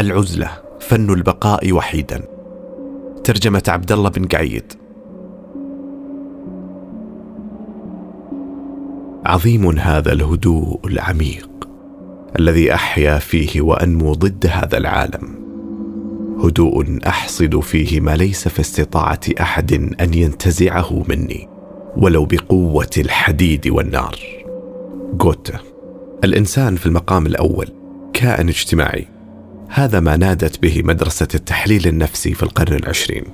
العزلة فن البقاء وحيدا. ترجمة عبد الله بن قعيد. عظيم هذا الهدوء العميق الذي أحيا فيه وأنمو ضد هذا العالم. هدوء أحصد فيه ما ليس في استطاعة أحد أن ينتزعه مني ولو بقوة الحديد والنار. جوته الإنسان في المقام الأول كائن اجتماعي. هذا ما نادت به مدرسة التحليل النفسي في القرن العشرين.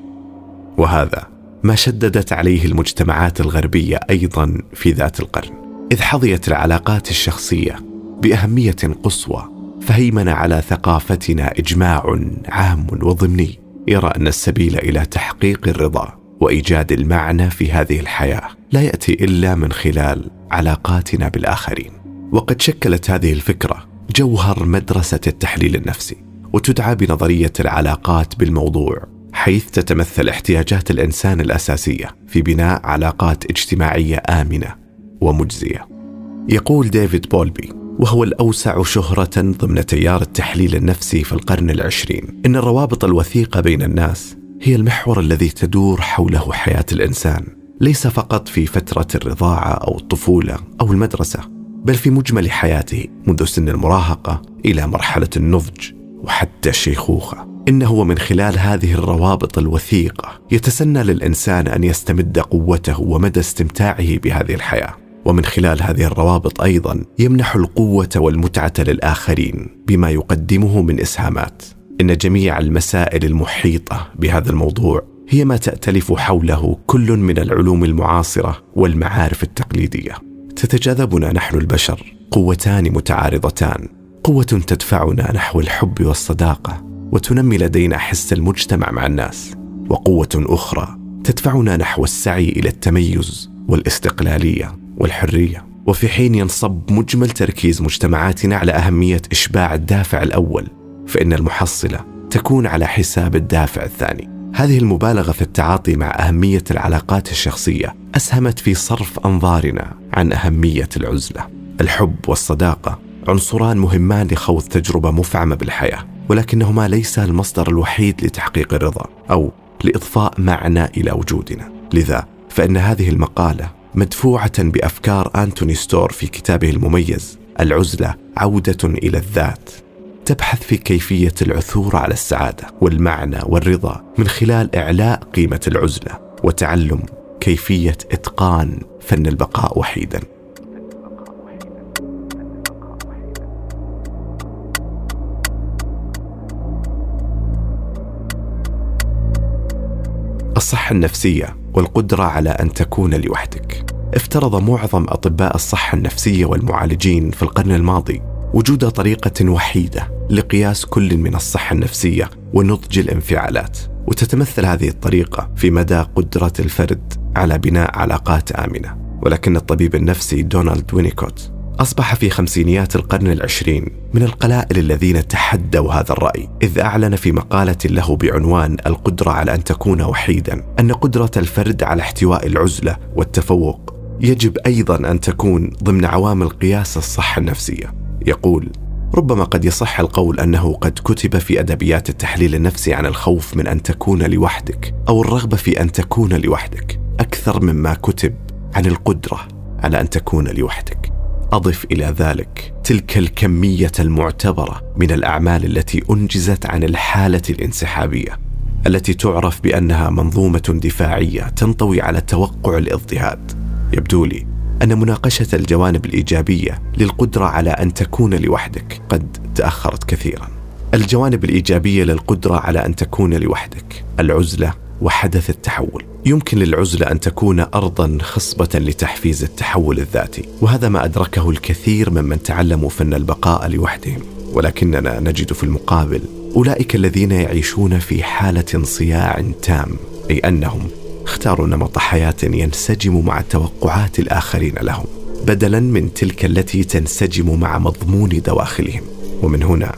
وهذا ما شددت عليه المجتمعات الغربية أيضا في ذات القرن. إذ حظيت العلاقات الشخصية بأهمية قصوى فهيمن على ثقافتنا إجماع عام وضمني. يرى أن السبيل إلى تحقيق الرضا وإيجاد المعنى في هذه الحياة لا يأتي إلا من خلال علاقاتنا بالآخرين. وقد شكلت هذه الفكرة جوهر مدرسة التحليل النفسي. وتدعى بنظرية العلاقات بالموضوع حيث تتمثل احتياجات الإنسان الأساسية في بناء علاقات اجتماعية آمنة ومجزية. يقول ديفيد بولبي وهو الأوسع شهرة ضمن تيار التحليل النفسي في القرن العشرين إن الروابط الوثيقة بين الناس هي المحور الذي تدور حوله حياة الإنسان ليس فقط في فترة الرضاعة أو الطفولة أو المدرسة بل في مجمل حياته منذ سن المراهقة إلى مرحلة النضج وحتى الشيخوخة إنه ومن خلال هذه الروابط الوثيقة يتسنى للإنسان أن يستمد قوته ومدى استمتاعه بهذه الحياة. ومن خلال هذه الروابط أيضا يمنح القوة والمتعة للآخرين بما يقدمه من إسهامات. إن جميع المسائل المحيطة بهذا الموضوع هي ما تأتلف حوله كل من العلوم المعاصرة والمعارف التقليدية. تتجاذبنا نحن البشر قوتان متعارضتان قوة تدفعنا نحو الحب والصداقة وتنمي لدينا حس المجتمع مع الناس. وقوة أخرى تدفعنا نحو السعي إلى التميز والاستقلالية والحرية. وفي حين ينصب مجمل تركيز مجتمعاتنا على أهمية إشباع الدافع الأول فإن المحصلة تكون على حساب الدافع الثاني. هذه المبالغة في التعاطي مع أهمية العلاقات الشخصية أسهمت في صرف أنظارنا عن أهمية العزلة. الحب والصداقة عنصران مهمان لخوض تجربة مفعمة بالحياة ولكنهما ليس المصدر الوحيد لتحقيق الرضا أو لإضفاء معنى إلى وجودنا. لذا فإن هذه المقالة مدفوعة بأفكار أنتوني ستور في كتابه المميز العزلة عودة إلى الذات تبحث في كيفية العثور على السعادة والمعنى والرضا من خلال إعلاء قيمة العزلة وتعلم كيفية إتقان فن البقاء وحيدا. الصحة النفسية والقدرة على أن تكون لوحدك. افترض معظم أطباء الصحة النفسية والمعالجين في القرن الماضي وجود طريقة وحيدة لقياس كل من الصحة النفسية ونضج الانفعالات، وتتمثل هذه الطريقة في مدى قدرة الفرد على بناء علاقات آمنة. ولكن الطبيب النفسي دونالد وينيكوت أصبح في خمسينيات القرن العشرين من القلائل الذين تحدوا هذا الرأي إذ أعلن في مقالة له بعنوان القدرة على أن تكون وحيدا أن قدرة الفرد على احتواء العزلة والتفوق يجب أيضا أن تكون ضمن عوامل قياس الصحة النفسية. يقول ربما قد يصح القول أنه قد كتب في أدبيات التحليل النفسي عن الخوف من أن تكون لوحدك أو الرغبة في أن تكون لوحدك أكثر مما كتب عن القدرة على أن تكون لوحدك. أضف إلى ذلك تلك الكمية المعتبرة من الأعمال التي أنجزت عن الحالة الانسحابية التي تعرف بأنها منظومة دفاعية تنطوي على توقع الاضطهاد. يبدو لي أن مناقشة الجوانب الإيجابية للقدرة على أن تكون لوحدك قد تأخرت كثيرا. الجوانب الإيجابية للقدرة على أن تكون لوحدك العزلة وحدث التحول. يمكن للعزلة أن تكون ارضا خصبة لتحفيز التحول الذاتي وهذا ما أدركه الكثير ممن تعلموا فن البقاء لوحدهم. ولكننا نجد في المقابل أولئك الذين يعيشون في حالة صياع تام أي أنهم اختاروا نمط حياة ينسجم مع توقعات الآخرين لهم بدلا من تلك التي تنسجم مع مضمون دواخلهم. ومن هنا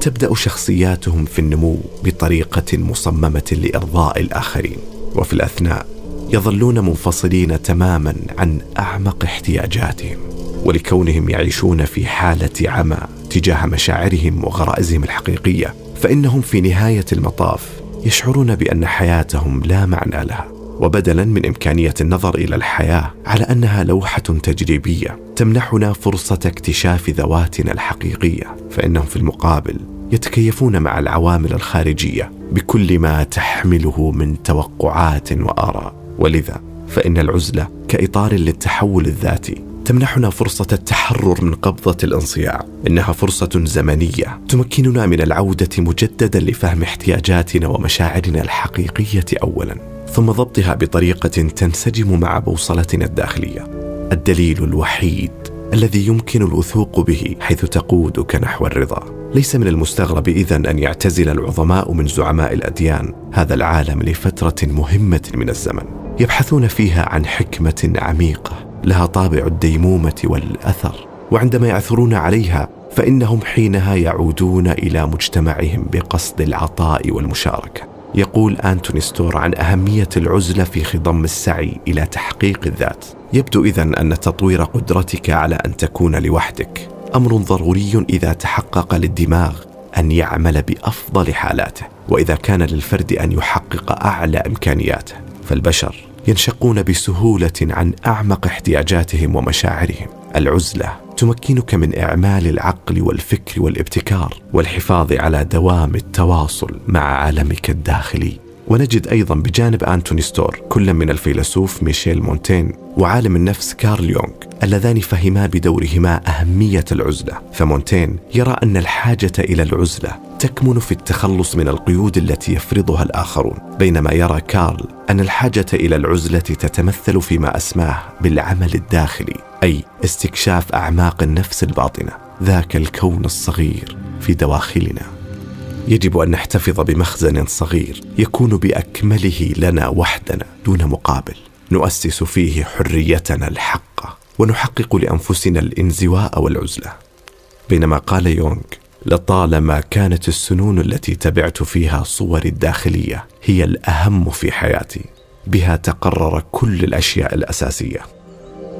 تبدأ شخصياتهم في النمو بطريقة مصممة لإرضاء الآخرين. وفي الأثناء يظلون منفصلين تماما عن أعمق احتياجاتهم ولكونهم يعيشون في حالة عمى تجاه مشاعرهم وغرائزهم الحقيقية فإنهم في نهاية المطاف يشعرون بأن حياتهم لا معنى لها وبدلا من إمكانية النظر إلى الحياة على أنها لوحة تجريبية تمنحنا فرصة اكتشاف ذواتنا الحقيقية فإنهم في المقابل يتكيفون مع العوامل الخارجية بكل ما تحمله من توقعات وآراء. ولذا فإن العزلة كإطار للتحول الذاتي. تمنحنا فرصة التحرر من قبضة الانصياع، إنها فرصة زمنية تمكننا من العودة مجددا لفهم احتياجاتنا ومشاعرنا الحقيقية أولا، ثم ضبطها بطريقة تنسجم مع بوصلتنا الداخلية. الدليل الوحيد الذي يمكن الوثوق به حيث تقودك نحو الرضا. ليس من المستغرب إذا أن يعتزل العظماء من زعماء الأديان. هذا العالم لفترة مهمة من الزمن، يبحثون فيها عن حكمة عميقة لها طابع الديمومة والأثر. وعندما يعثرون عليها فإنهم حينها يعودون إلى مجتمعهم بقصد العطاء والمشاركة. يقول آنتوني ستور عن أهمية العزلة في خضم السعي إلى تحقيق الذات. يبدو اذا أن تطوير قدرتك على أن تكون لوحدك أمر ضروري إذا تحقق للدماغ أن يعمل بأفضل حالاته وإذا كان للفرد أن يحقق أعلى إمكانياته. فالبشر ينشقون بسهولة عن أعمق احتياجاتهم ومشاعرهم. العزلة تمكنك من إعمال العقل والفكر والابتكار والحفاظ على دوام التواصل مع عالمك الداخلي. ونجد أيضا بجانب انتوني ستور كل من الفيلسوف ميشيل مونتين وعالم النفس كارل يونغ اللذان فهما بدورهما أهمية العزلة. فمونتين يرى أن الحاجة إلى العزلة تكمن في التخلص من القيود التي يفرضها الآخرون بينما يرى كارل أن الحاجة إلى العزلة تتمثل فيما أسماه بالعمل الداخلي. أي استكشاف أعماق النفس الباطنة ذاك الكون الصغير في دواخلنا. يجب أن نحتفظ بمخزن صغير يكون بأكمله لنا وحدنا دون مقابل. نؤسس فيه حريتنا الحقة ونحقق لأنفسنا الانزواء والعزلة. بينما قال يونغ لطالما كانت السنون التي تبعت فيها صوري الداخلية هي الأهم في حياتي بها تقرر كل الأشياء الأساسية.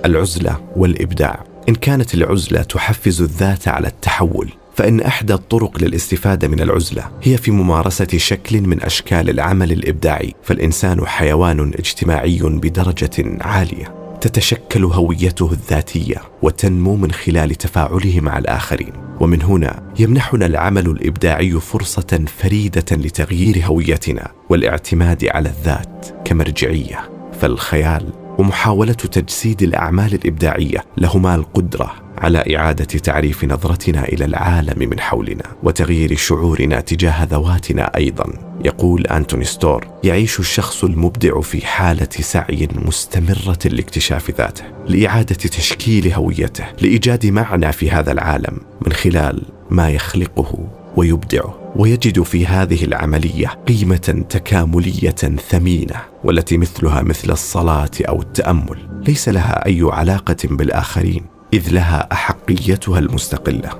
العزلة والإبداع. إن كانت العزلة تحفز الذات على التحول فإن إحدى الطرق للاستفادة من العزلة هي في ممارسة شكل من أشكال العمل الإبداعي، فالإنسان حيوان اجتماعي بدرجة عالية، تتشكل هويته الذاتية وتنمو من خلال تفاعله مع الآخرين، ومن هنا يمنحنا العمل الإبداعي فرصة فريدة لتغيير هويتنا والإعتماد على الذات كمرجعية، فالخيال ومحاولة تجسيد الأعمال الإبداعية لهما القدرة على إعادة تعريف نظرتنا إلى العالم من حولنا وتغيير شعورنا تجاه ذواتنا أيضا. يقول أنتوني ستور يعيش الشخص المبدع في حالة سعي مستمرة لاكتشاف ذاته لإعادة تشكيل هويته لإيجاد معنى في هذا العالم من خلال ما يخلقه. ويبدعه ويجد في هذه العملية قيمة تكاملية ثمينة والتي مثلها مثل الصلاة أو التأمل. ليس لها أي علاقة بالآخرين إذ لها أحقيتها المستقلة.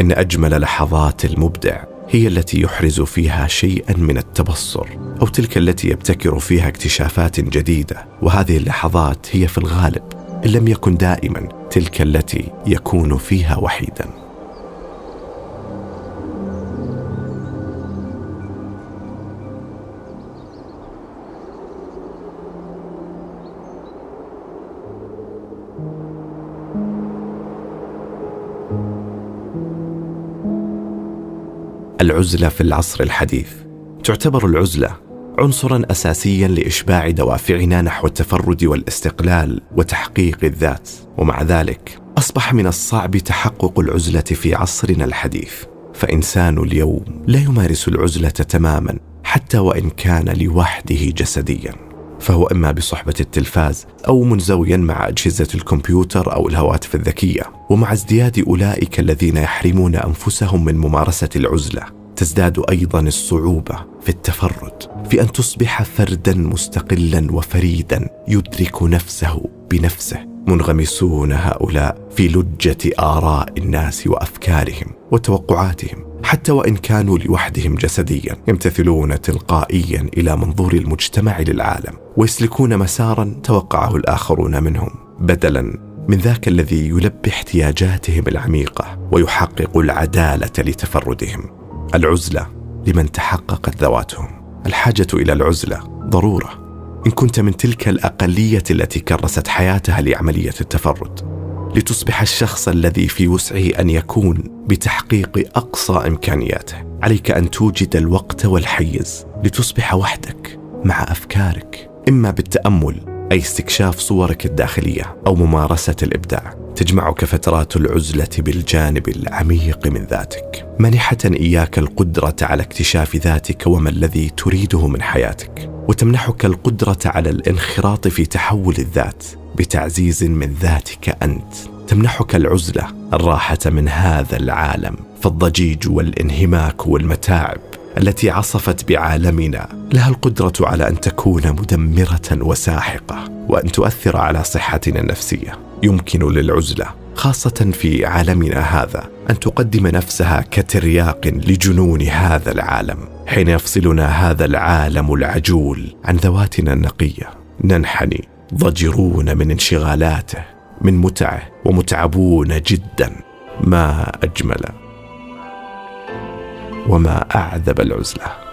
إن أجمل لحظات المبدع هي التي يحرز فيها شيئا من التبصر أو تلك التي يبتكر فيها اكتشافات جديدة. وهذه اللحظات هي في الغالب إن لم يكن دائما تلك التي يكون فيها وحيدا. العزلة في العصر الحديث. تعتبر العزلة عنصرا اساسيا لإشباع دوافعنا نحو التفرد والاستقلال وتحقيق الذات. ومع ذلك أصبح من الصعب تحقق العزلة في عصرنا الحديث. فإنسان اليوم لا يمارس العزلة تماما حتى وإن كان لوحده جسديا. فهو إما بصحبة التلفاز أو منزويا مع أجهزة الكمبيوتر أو الهواتف الذكية. ومع ازدياد أولئك الذين يحرمون أنفسهم من ممارسة العزلة تزداد أيضا الصعوبة في التفرد في أن تصبح فردا مستقلا وفريدا يدرك نفسه بنفسه منغمسون هؤلاء في لجة آراء الناس وأفكارهم. وتوقعاتهم حتى وإن كانوا لوحدهم جسديا يمتثلون تلقائيا إلى منظور المجتمع للعالم ويسلكون مسارا توقعه الآخرون منهم. بدلا من ذاك الذي يلبي احتياجاتهم العميقة ويحقق العدالة لتفردهم. العزلة لمن تحققت ذواتهم. الحاجة إلى العزلة ضرورة. إن كنت من تلك الأقلية التي كرست حياتها لعملية التفرد. لتصبح الشخص الذي في وسعه أن يكون بتحقيق أقصى إمكانياته. عليك أن توجد الوقت والحيز لتصبح وحدك مع أفكارك إما بالتأمل أي استكشاف صورك الداخلية أو ممارسة الإبداع. تجمعك فترات العزلة بالجانب العميق من ذاتك. منحة إياك القدرة على اكتشاف ذاتك وما الذي تريده من حياتك. وتمنحك القدرة على الانخراط في تحول الذات. بتعزيز من ذاتك أنت تمنحك العزلة الراحة من هذا العالم فالضجيج والانهماك والمتاعب التي عصفت بعالمنا لها القدرة على أن تكون مدمرة وساحقة وأن تؤثر على صحتنا النفسية. يمكن للعزلة خاصة في عالمنا هذا أن تقدم نفسها كترياق لجنون هذا العالم حين يفصلنا هذا العالم العجول عن ذواتنا النقية. ننحني ضجرون من انشغالاته من متعه ومتعبون جدا. ما أجمل. وما أعذب العزلة.